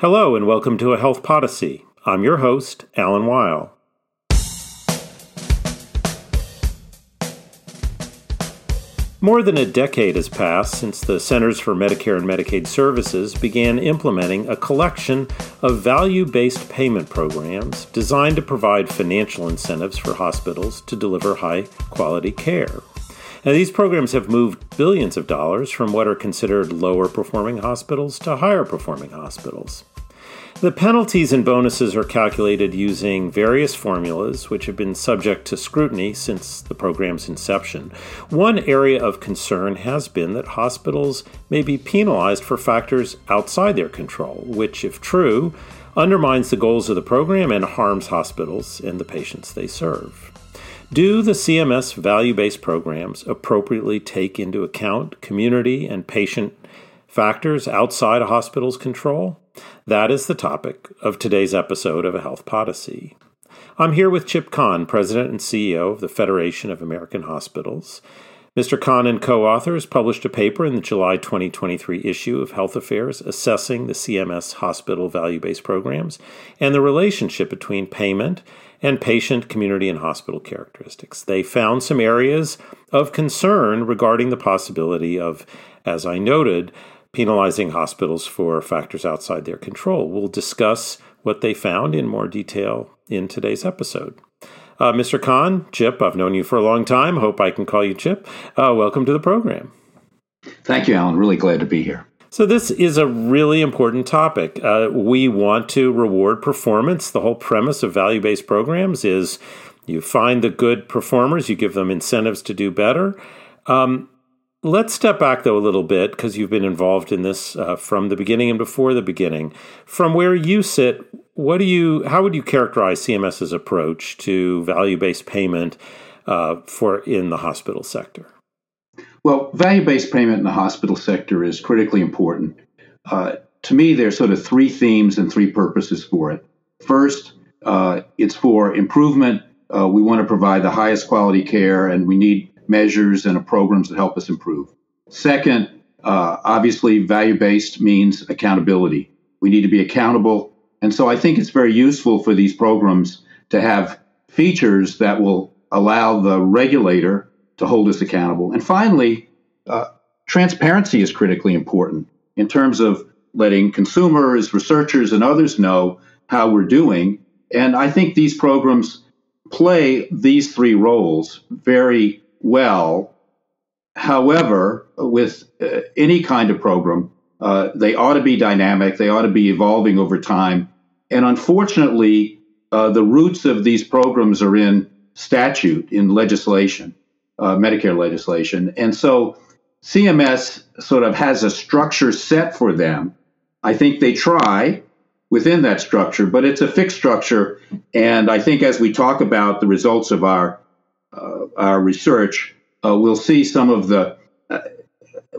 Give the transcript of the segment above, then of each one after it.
Hello, and welcome to A Health Podyssey. I'm your host, Alan Weil. More than a decade has passed since the Centers for Medicare and Medicaid Services began implementing a collection of value based payment programs designed to provide financial incentives for hospitals to deliver high quality care. Now, these programs have moved billions of dollars from what are considered lower performing hospitals to higher performing hospitals. The penalties and bonuses are calculated using various formulas which have been subject to scrutiny since the program's inception. One area of concern has been that hospitals may be penalized for factors outside their control, which, if true, undermines the goals of the program and harms hospitals and the patients they serve. Do the CMS value based programs appropriately take into account community and patient factors outside a hospital's control? That is the topic of today's episode of A Health Podyssey. I'm here with Chip Kahn, President and CEO of the Federation of American Hospitals. Mr. Kahn and co authors published a paper in the July 2023 issue of Health Affairs assessing the CMS hospital value based programs and the relationship between payment and patient, community, and hospital characteristics. They found some areas of concern regarding the possibility of, as I noted, penalizing hospitals for factors outside their control. We'll discuss what they found in more detail in today's episode. Uh, Mr. Kahn, Chip, I've known you for a long time. Hope I can call you Chip. Uh, welcome to the program. Thank you, Alan. Really glad to be here. So, this is a really important topic. Uh, we want to reward performance. The whole premise of value based programs is you find the good performers, you give them incentives to do better. Um, let's step back, though, a little bit because you've been involved in this uh, from the beginning and before the beginning. From where you sit, what do you, how would you characterize CMS's approach to value based payment uh, for in the hospital sector? Well, value based payment in the hospital sector is critically important. Uh, to me, there's sort of three themes and three purposes for it. First, uh, it's for improvement. Uh, we want to provide the highest quality care, and we need measures and programs that help us improve. Second, uh, obviously, value based means accountability. We need to be accountable. And so I think it's very useful for these programs to have features that will allow the regulator to hold us accountable. And finally, uh, transparency is critically important in terms of letting consumers, researchers, and others know how we're doing. And I think these programs play these three roles very well. However, with uh, any kind of program, uh, they ought to be dynamic, they ought to be evolving over time. And unfortunately, uh, the roots of these programs are in statute, in legislation uh, Medicare legislation. And so CMS sort of has a structure set for them. I think they try within that structure, but it's a fixed structure. And I think as we talk about the results of our uh, our research, uh, we'll see some of the uh,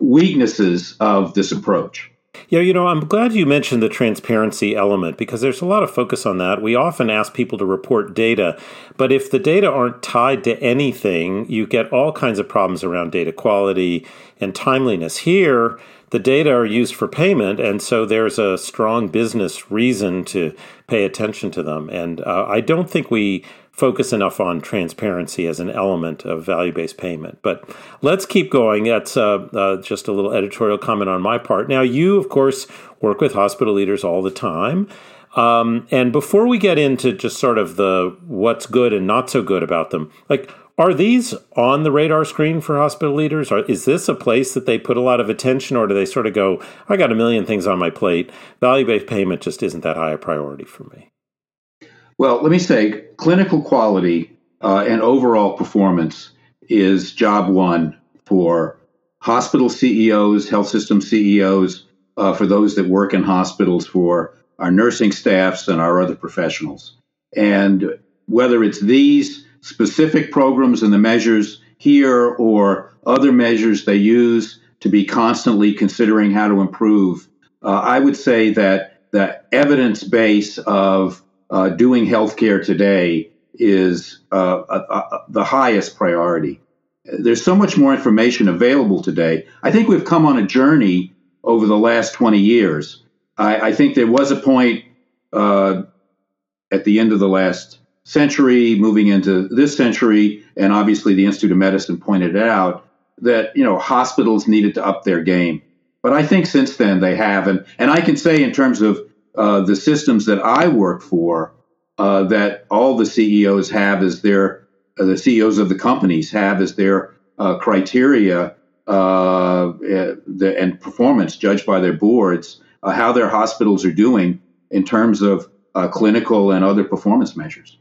weaknesses of this approach. Yeah, you know, I'm glad you mentioned the transparency element because there's a lot of focus on that. We often ask people to report data, but if the data aren't tied to anything, you get all kinds of problems around data quality and timeliness. Here, the data are used for payment, and so there's a strong business reason to pay attention to them. And uh, I don't think we focus enough on transparency as an element of value based payment. But let's keep going. That's uh, uh, just a little editorial comment on my part. Now, you, of course, work with hospital leaders all the time. Um, and before we get into just sort of the what's good and not so good about them, like, are these on the radar screen for hospital leaders? Or is this a place that they put a lot of attention, or do they sort of go, I got a million things on my plate? Value based payment just isn't that high a priority for me? Well, let me say clinical quality uh, and overall performance is job one for hospital CEOs, health system CEOs, uh, for those that work in hospitals, for our nursing staffs and our other professionals. And whether it's these specific programs and the measures here or other measures they use to be constantly considering how to improve, uh, I would say that the evidence base of uh, doing healthcare today is uh, uh, uh, the highest priority. There's so much more information available today. I think we've come on a journey over the last 20 years I, I think there was a point uh, at the end of the last century, moving into this century, and obviously the Institute of Medicine pointed it out that you know hospitals needed to up their game. But I think since then they have, and and I can say in terms of uh, the systems that I work for, uh, that all the CEOs have as their uh, the CEOs of the companies have as their uh, criteria uh, the, and performance judged by their boards how their hospitals are doing in terms of clinical and other performance measures.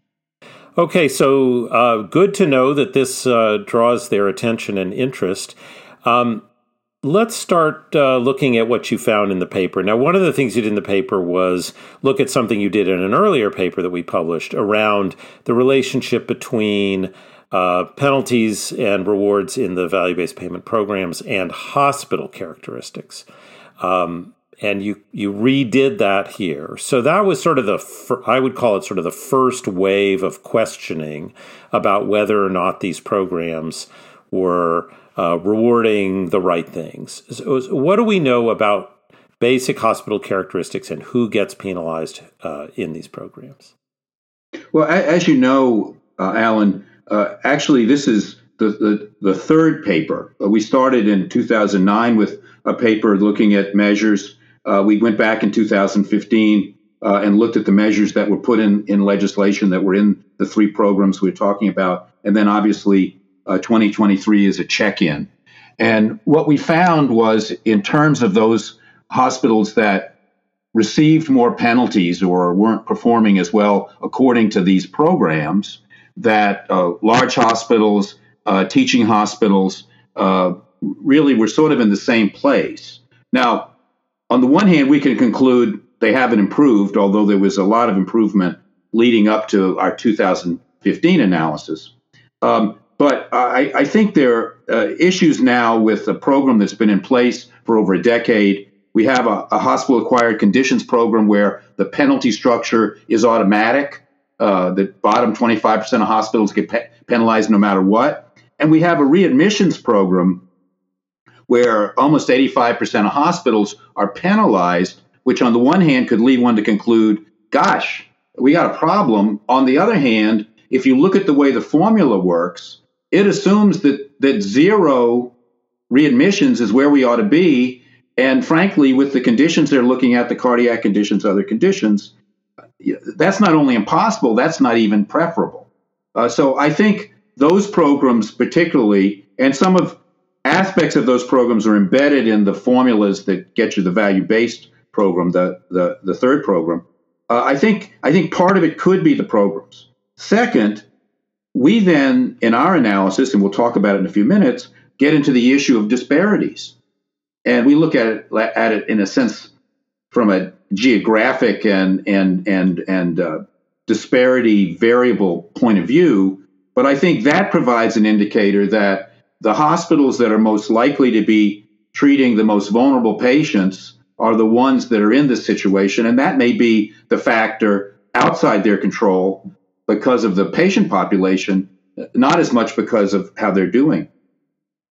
Okay, so good to know that this draws their attention and interest. Um, let's start uh, looking at what you found in the paper. Now, one of the things you did in the paper was look at something you did in an earlier paper that we published around the relationship between uh, penalties and rewards in the value based payment programs and hospital characteristics. Um, and you you redid that here. So that was sort of the fir- I would call it sort of the first wave of questioning about whether or not these programs were uh, rewarding the right things. So, what do we know about basic hospital characteristics and who gets penalized uh, in these programs? Well, as you know, uh, Alan, uh, actually, this is the, the, the third paper. Uh, we started in 2009 with a paper looking at measures uh, we went back in 2015 uh, and looked at the measures that were put in, in legislation that were in the three programs we are talking about. And then obviously, uh, 2023 is a check in. And what we found was in terms of those hospitals that received more penalties or weren't performing as well according to these programs, that uh, large hospitals, uh, teaching hospitals, uh, really were sort of in the same place. Now, on the one hand, we can conclude they haven't improved, although there was a lot of improvement leading up to our 2015 analysis. Um, but I, I, think there are uh, issues now with a program that's been in place for over a decade. We have a, a hospital acquired conditions program where the penalty structure is automatic. Uh, the bottom 25% of hospitals get pe- penalized no matter what. And we have a readmissions program where almost 85% of hospitals are penalized, which on the one hand could lead one to conclude, gosh, we got a problem. On the other hand, if you look at the way the formula works, it assumes that, that zero readmissions is where we ought to be. And frankly, with the conditions they're looking at, the cardiac conditions, other conditions, that's not only impossible, that's not even preferable. Uh, so I think those programs, particularly, and some of aspects of those programs are embedded in the formulas that get you the value based program, the, the, the third program. Uh, I think I think part of it could be the programs. Second, we then, in our analysis, and we'll talk about it in a few minutes, get into the issue of disparities, and we look at it at it in a sense from a geographic and and and and uh, disparity variable point of view. But I think that provides an indicator that the hospitals that are most likely to be treating the most vulnerable patients are the ones that are in this situation. And that may be the factor outside their control because of the patient population, not as much because of how they're doing.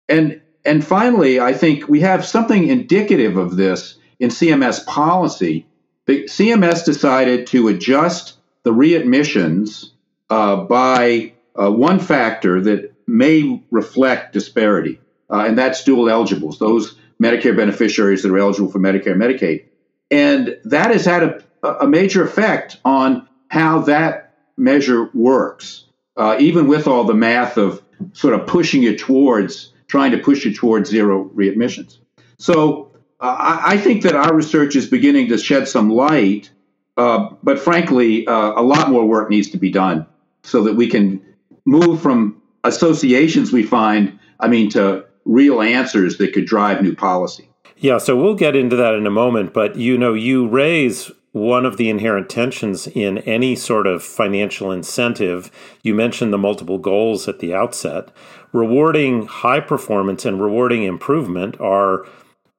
And and finally, I think we have something indicative of this in CMS policy. The CMS decided to adjust the readmissions uh, by uh, one factor that may reflect disparity, uh, and that's dual eligibles, those Medicare beneficiaries that are eligible for Medicare and Medicaid. And that has had a, a major effect on how that measure works, uh, even with all the math of sort of pushing it towards, trying to push it towards zero readmissions. So uh, I, think that our research is beginning to shed some light, uh, but frankly, uh, a lot more work needs to be done so that we can move from associations we find, I mean, to real answers that could drive new policy. Yeah, so we'll get into that in a moment, but you know, you raise one of the inherent tensions in any sort of financial incentive. You mentioned the multiple goals at the outset. Rewarding high performance and rewarding improvement are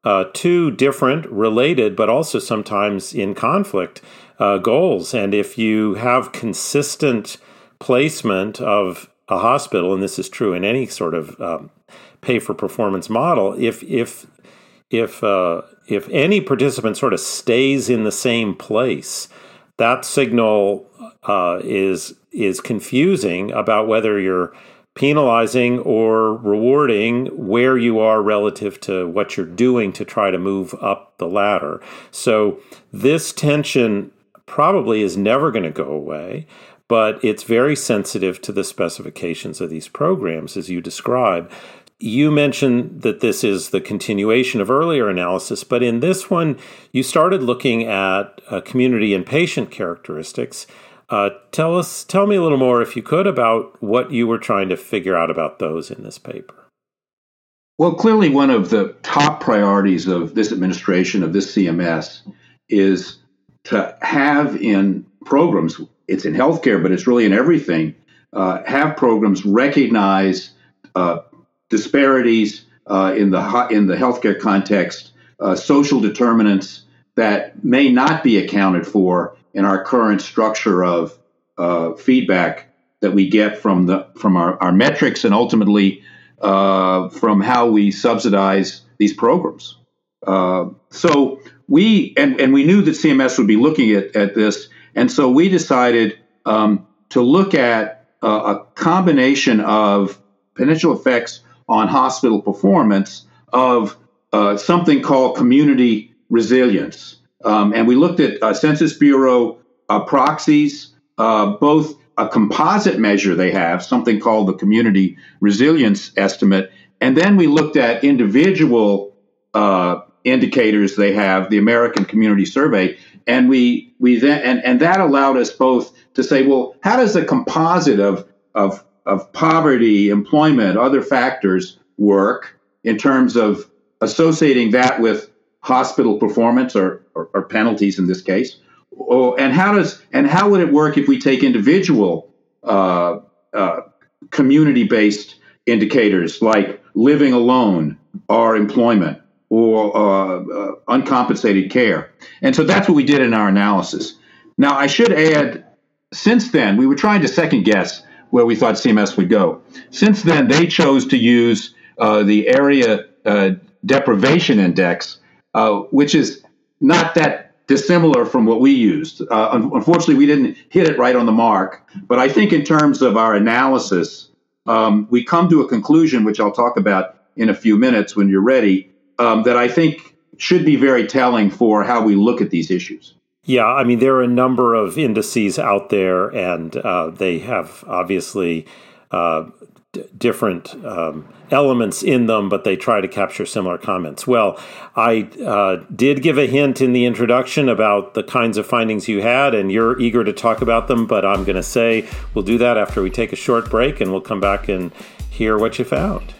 uh, two different, related, but also sometimes in conflict uh, goals. And if you have consistent placement of a hospital, and this is true in any sort of um, pay for performance model, if if if uh, if any participant sort of stays in the same place, that signal uh, is is confusing about whether you're penalizing or rewarding where you are relative to what you're doing to try to move up the ladder. So this tension probably is never going to go away, but it's very sensitive to the specifications of these programs as you describe. You mentioned that this is the continuation of earlier analysis, but in this one, you started looking at uh, community and patient characteristics. Uh, tell us, tell me a little more, if you could, about what you were trying to figure out about those in this paper. Well, clearly, one of the top priorities of this administration, of this CMS, is to have in programs, it's in healthcare, but it's really in everything, uh, have programs recognize uh, disparities uh, in the in the healthcare context, uh, social determinants that may not be accounted for in our current structure of uh, feedback that we get from the from our, our metrics and ultimately from how we subsidize these programs. So we and, and we knew that CMS would be looking at, at this, and so we decided um, to look at uh, a combination of potential effects on hospital performance of uh, something called community resilience. Um, and we looked at uh, Census Bureau uh, proxies, uh, both a composite measure they have, something called the Community Resilience Estimate, and then we looked at individual uh, indicators they have, the American Community Survey, and we we then and, and that allowed us both to say, well, how does the composite of of of poverty, employment, other factors work in terms of associating that with hospital performance or, or, or penalties in this case? Oh, and how does and how would it work if we take individual uh, uh, community-based indicators like living alone or employment or uh, uh, uncompensated care? And so that's what we did in our analysis. Now, I should add, since then, we were trying to second guess where we thought CMS would go. Since then, they chose to use uh, the area uh, deprivation index, uh, which is not that dissimilar from what we used. Uh, unfortunately, we didn't hit it right on the mark, but I think in terms of our analysis, um, we come to a conclusion, which I'll talk about in a few minutes when you're ready, um, that I think should be very telling for how we look at these issues. Yeah, I mean, there are a number of indices out there, and uh, they have obviously uh, d- different um, elements in them, but they try to capture similar comments. Well, I uh, did give a hint in the introduction about the kinds of findings you had, and you're eager to talk about them, but I'm going to say we'll do that after we take a short break, and we'll come back and hear what you found.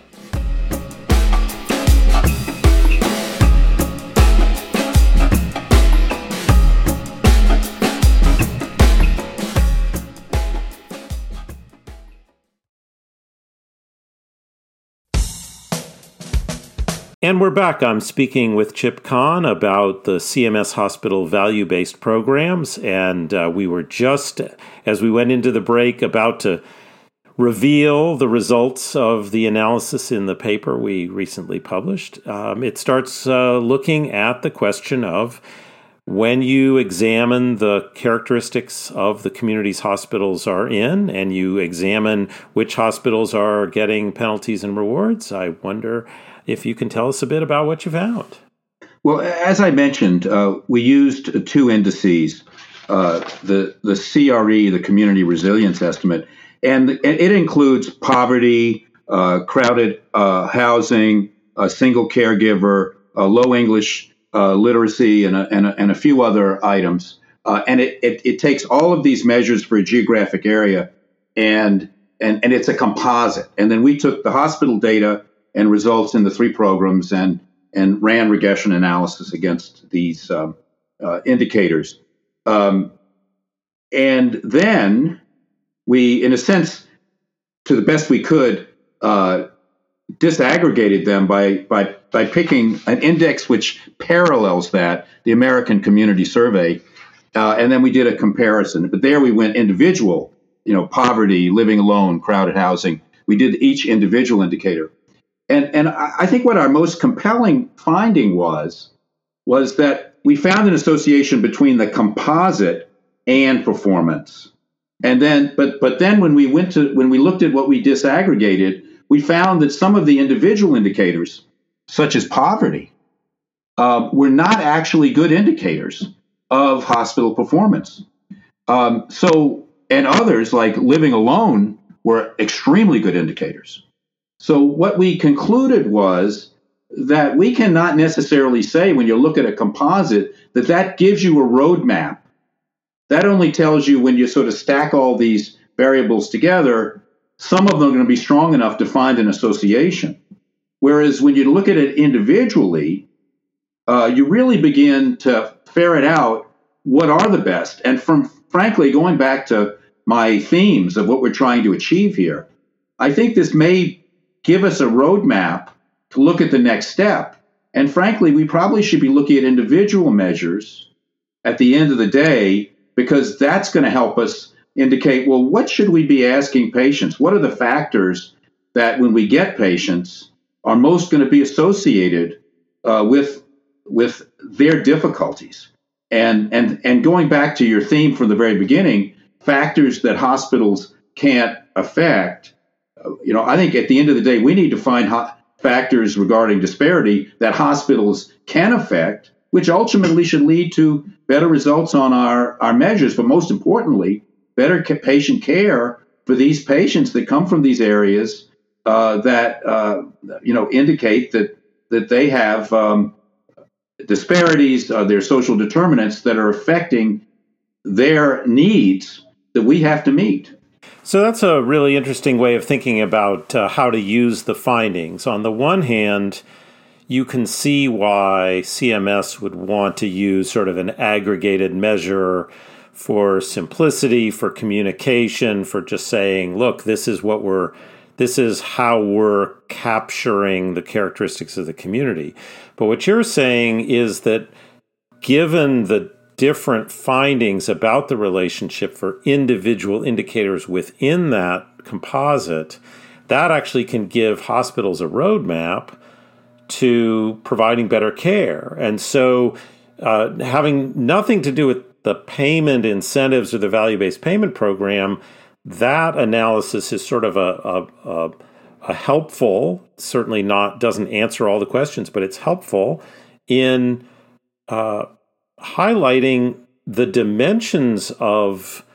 And we're back. I'm speaking with Chip Kahn about the CMS Hospital value based programs. And uh, we were just, as we went into the break, about to reveal the results of the analysis in the paper we recently published. Um, it starts uh, looking at the question of when you examine the characteristics of the communities hospitals are in and you examine which hospitals are getting penalties and rewards, I wonder if you can tell us a bit about what you found. Well, as I mentioned, uh, we used two indices uh, the, the CRE, the Community Resilience Estimate, and it includes poverty, uh, crowded uh, housing, a single caregiver, low English uh, literacy, and a, and, a, and a, few other items. Uh, and it, it, it takes all of these measures for a geographic area and and, and it's a composite. And then we took the hospital data and results in the three programs and, and ran regression analysis against these um, uh, indicators. Um, and then we, in a sense, to the best we could, uh, disaggregated them by, by, by picking an index which parallels that, the American Community Survey. Uh, and then we did a comparison. But there we went individual, you know, poverty, living alone, crowded housing. We did each individual indicator. And, and I think what our most compelling finding was was that we found an association between the composite and performance. And then, but but then when we went to when we looked at what we disaggregated, we found that some of the individual indicators, such as poverty, uh, were not actually good indicators of hospital performance. Um, so, and others like living alone were extremely good indicators. So, what we concluded was that we cannot necessarily say when you look at a composite that that gives you a roadmap. That only tells you when you sort of stack all these variables together, some of them are going to be strong enough to find an association. Whereas when you look at it individually, uh, you really begin to ferret out what are the best. And from frankly, going back to my themes of what we're trying to achieve here, I think this may give us a roadmap to look at the next step. And frankly, we probably should be looking at individual measures at the end of the day because that's going to help us indicate well, what should we be asking patients? What are the factors that when we get patients are most going to be associated uh, with, with their difficulties? And, and, and going back to your theme from the very beginning, factors that hospitals can't affect, you know, I think at the end of the day, we need to find ho- factors regarding disparity that hospitals can affect, which ultimately should lead to better results on our, our measures. But most importantly, better patient care for these patients that come from these areas uh, that uh, you know indicate that that they have um, disparities, uh, their social determinants that are affecting their needs that we have to meet. So that's a really interesting way of thinking about uh, how to use the findings. On the one hand, you can see why CMS would want to use sort of an aggregated measure for simplicity, for communication, for just saying, look, this is what we're this is how we're capturing the characteristics of the community. But what you're saying is that given the different findings about the relationship for individual indicators within that composite, that actually can give hospitals a roadmap to providing better care. And so, uh, having nothing to do with the payment incentives or the value based payment program, that analysis is sort of a, a, a, a helpful, certainly not doesn't answer all the questions, but it's helpful in uh, highlighting the dimensions of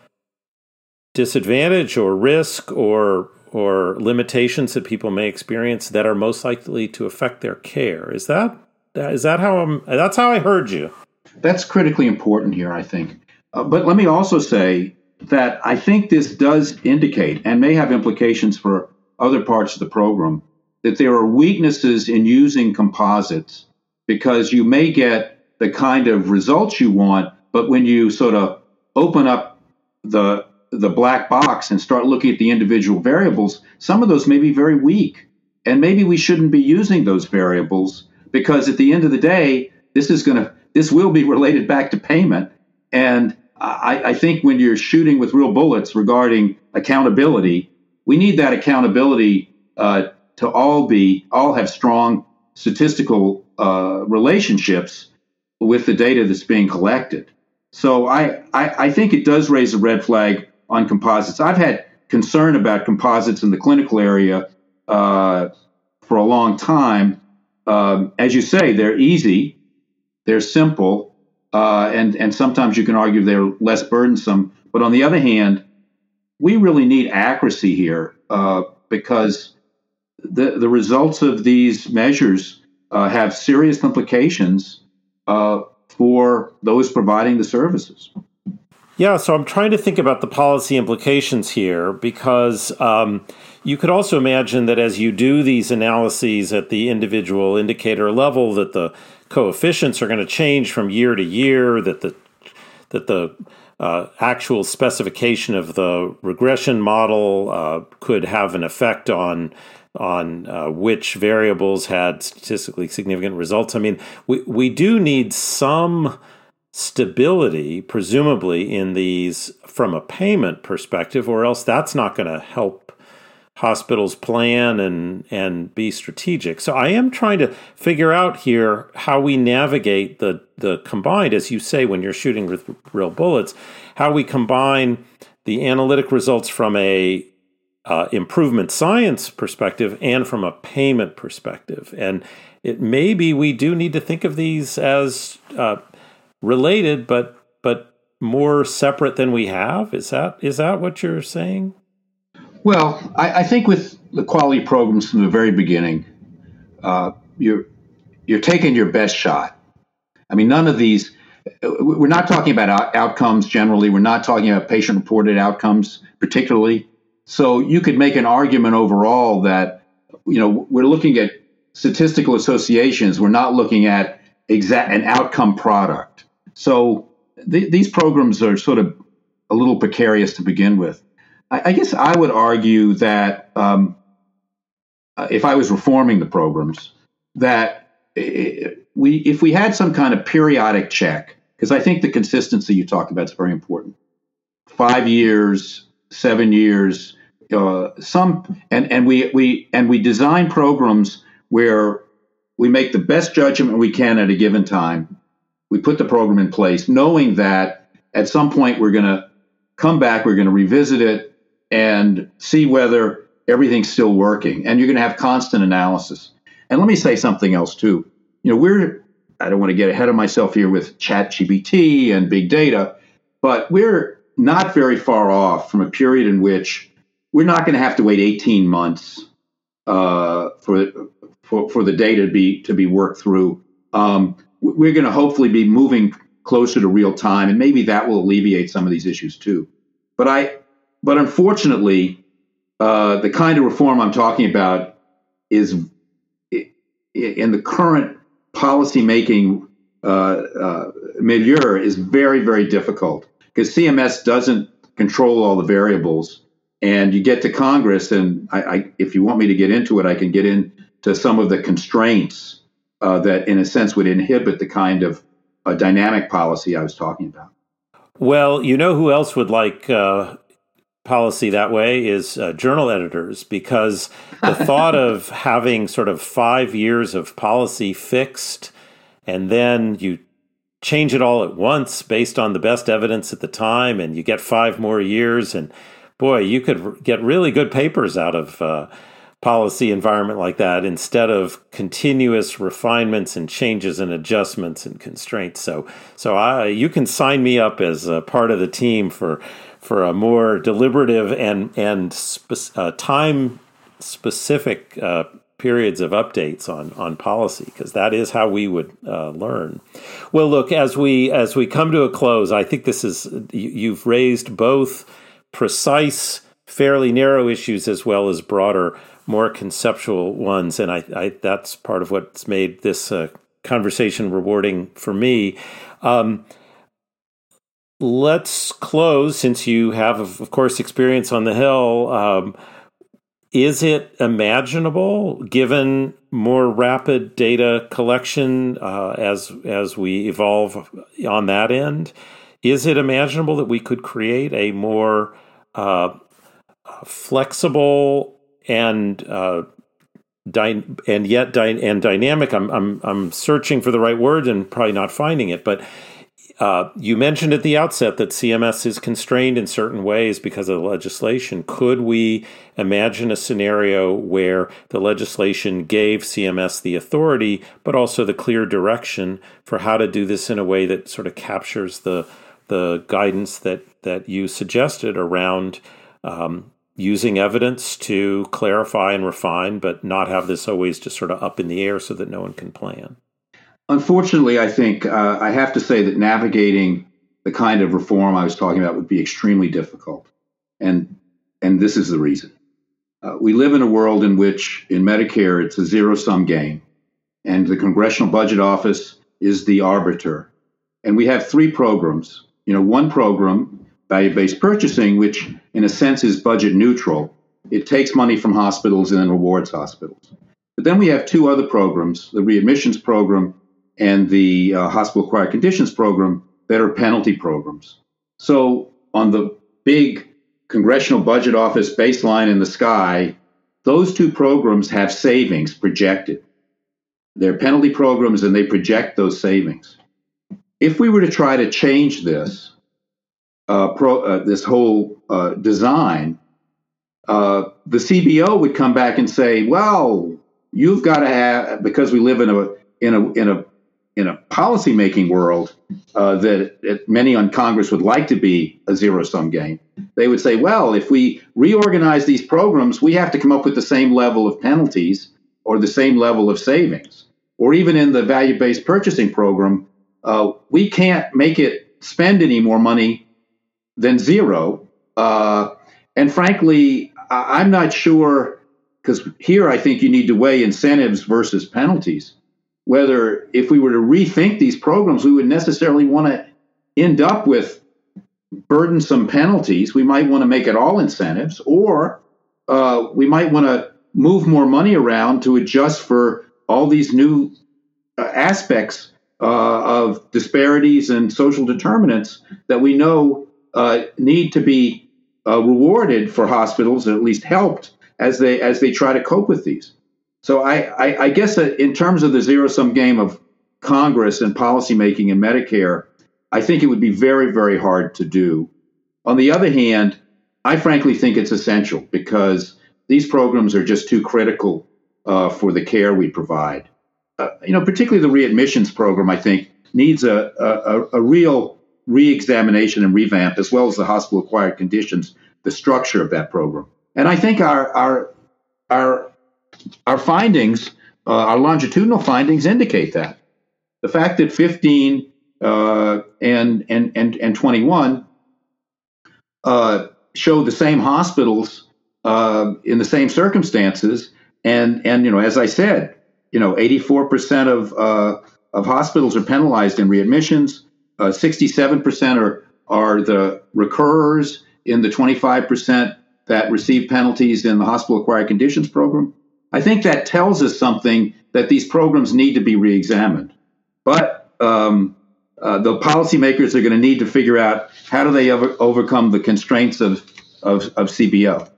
disadvantage or risk or or limitations that people may experience that are most likely to affect their care. Is that is that how I'm? That's how I heard you. That's critically important here, I think. Uh, but let me also say that I think this does indicate and may have implications for other parts of the program that there are weaknesses in using composites because you may get the kind of results you want, but when you sort of open up the the black box and start looking at the individual variables, some of those may be very weak. And maybe we shouldn't be using those variables because at the end of the day, this is to this will be related back to payment. And I, I think when you're shooting with real bullets regarding accountability, we need that accountability uh, to all be all have strong statistical uh, relationships with the data that's being collected. So I, I, I, think it does raise a red flag on composites. I've had concern about composites in the clinical area uh, for a long time. Um, as you say, they're easy, they're simple, uh, and and sometimes you can argue they're less burdensome. But on the other hand, we really need accuracy here uh, because the the results of these measures uh, have serious implications uh, for those providing the services. Yeah, so I'm trying to think about the policy implications here because um, you could also imagine that as you do these analyses at the individual indicator level, that the coefficients are going to change from year to year, that the that the uh, actual specification of the regression model uh, could have an effect on on uh, which variables had statistically significant results. I mean, we we do need some stability, presumably in these from a payment perspective, or else that's not going to help hospitals plan and and be strategic. So I am trying to figure out here how we navigate the the combined, as you say, when you're shooting with real bullets, how we combine the analytic results from a uh, improvement science perspective and from a payment perspective. And it maybe we do need to think of these as uh, related, but but more separate than we have. Is that is that what you're saying? Well, I, I think with the quality programs from the very beginning, uh, you're you're taking your best shot. I mean, none of these. We're not talking about outcomes generally. We're not talking about patient-reported outcomes particularly. So you could make an argument overall that you know we're looking at statistical associations. We're not looking at exact an outcome product. So th- these programs are sort of a little precarious to begin with. I, I guess I would argue that um, uh, if I was reforming the programs, that we if we had some kind of periodic check, because I think the consistency you talked about is very important. Five years, seven years, uh, some, and and we we and we design programs where we make the best judgment we can at a given time. We put the program in place, knowing that at some point we're going to come back, we're going to revisit it, and see whether everything's still working. And you're going to have constant analysis. And let me say something else too. You know, we're I don't want to get ahead of myself here with ChatGPT and big data, but we're not very far off from a period in which we're not going to have to wait 18 months uh, for, for for the data to be to be worked through. Um, we're going to hopefully be moving closer to real time, and maybe that will alleviate some of these issues too. But I but unfortunately, uh, the kind of reform I'm talking about is in the current policymaking uh, uh, milieu is very, very difficult because CMS doesn't control all the variables. And you get to Congress, and I, I, if you want me to get into it, I can get into some of the constraints uh, that, in a sense, would inhibit the kind of uh, dynamic policy I was talking about. Well, you know who else would like uh, policy that way is uh, journal editors because the thought of having sort of five years of policy fixed and then you change it all at once based on the best evidence at the time and you get five more years and boy you could get really good papers out of uh, policy environment like that instead of continuous refinements and changes and adjustments and constraints so so I, you can sign me up as a part of the team for for a more deliberative and and spe- uh, time specific uh, periods of updates on on policy because that is how we would uh, learn. Well, look as we as we come to a close, I think this is you've raised both precise, fairly narrow issues as well as broader, more conceptual ones, and I, I that's part of what's made this uh, conversation rewarding for me. Um, let's close since you have, of course, experience on the Hill. Um, is it imaginable, given more rapid data collection uh, as as we evolve on that end? Is it imaginable that we could create a more uh, flexible and uh, dy- and yet dy- and dynamic? I'm I'm I'm searching for the right word and probably not finding it, but uh, you mentioned at the outset that CMS is constrained in certain ways because of the legislation. Could we imagine a scenario where the legislation gave CMS the authority, but also the clear direction for how to do this in a way that sort of captures the the guidance that that you suggested around um, using evidence to clarify and refine, but not have this always just sort of up in the air so that no one can plan? Unfortunately, I think uh, I have to say that navigating the kind of reform I was talking about would be extremely difficult, and and this is the reason. Uh, we live in a world in which, in Medicare, it's a zero sum game, and the Congressional Budget Office is the arbiter. And we have three programs. You know, one program, value based purchasing, which in a sense is budget neutral. It takes money from hospitals and then rewards hospitals. But then we have two other programs the readmissions program and the uh, hospital acquired conditions program that are penalty programs. So on the big congressional budget office baseline in the sky, those two programs have savings projected. They're penalty programs and they project those savings. If we were to try to change this, pro, uh, this whole uh, design, uh, the CBO would come back and say, "Well, you've got to have because we live in a in a in a in a policymaking world uh, that, that, many on Congress would like to be a zero sum game. They would say, well, if we reorganize these programs, we have to come up with the same level of penalties or the same level of savings. Or even in the value based purchasing program, uh, we can't make it spend any more money than zero. Uh, and frankly, I- I'm not sure, because here I think you need to weigh incentives versus penalties whether if we were to rethink these programs, we would necessarily want to end up with burdensome penalties. We might want to make it all incentives, or uh, we might want to move more money around to adjust for all these new uh, aspects uh, of disparities and social determinants that we know uh, need to be uh, rewarded for hospitals, or at least helped as they as they try to cope with these. So I, I, I guess in terms of the zero sum game of Congress and policymaking in Medicare, I think it would be very, very hard to do. On the other hand, I frankly think it's essential because these programs are just too critical uh, for the care we provide. Uh, you know, particularly the readmissions program, I think, needs a, a, a real reexamination and revamp, as well as the hospital acquired conditions, the structure of that program. And I think our, our, our our findings, uh, our longitudinal findings indicate that. The fact that 15 uh, and, and, and, and 21 uh, show the same hospitals uh, in the same circumstances. And, and, you know, as I said, you know, 84% of, uh, of hospitals are penalized in readmissions. 67% uh, are, are the recurrers in the 25% that receive penalties in the hospital acquired conditions program. I think that tells us something that these programs need to be reexamined. But um, uh, the policymakers are going to need to figure out how do they over- overcome the constraints of, of, of CBO.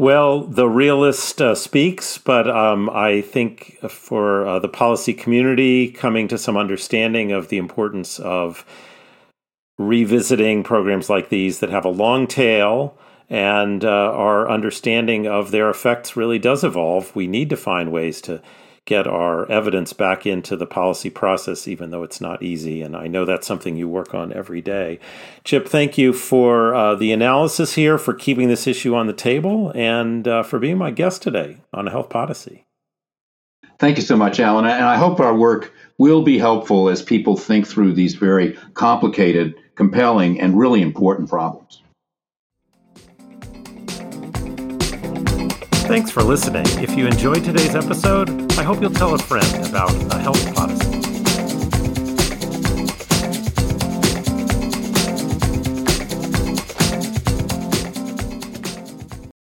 Well, the realist uh, speaks, but um, I think for uh, the policy community coming to some understanding of the importance of revisiting programs like these that have a long tail and uh, our understanding of their effects really does evolve. We need to find ways to get our evidence back into the policy process, even though it's not easy. And I know that's something you work on every day. Chip, thank you for uh, the analysis here, for keeping this issue on the table, and uh, for being my guest today on Health Podyssey. Thank you so much, Alan. And I hope our work will be helpful as people think through these very complicated, compelling, and really important problems. Thanks for listening. If you enjoyed today's episode, I hope you'll tell a friend about a Health Podyssey.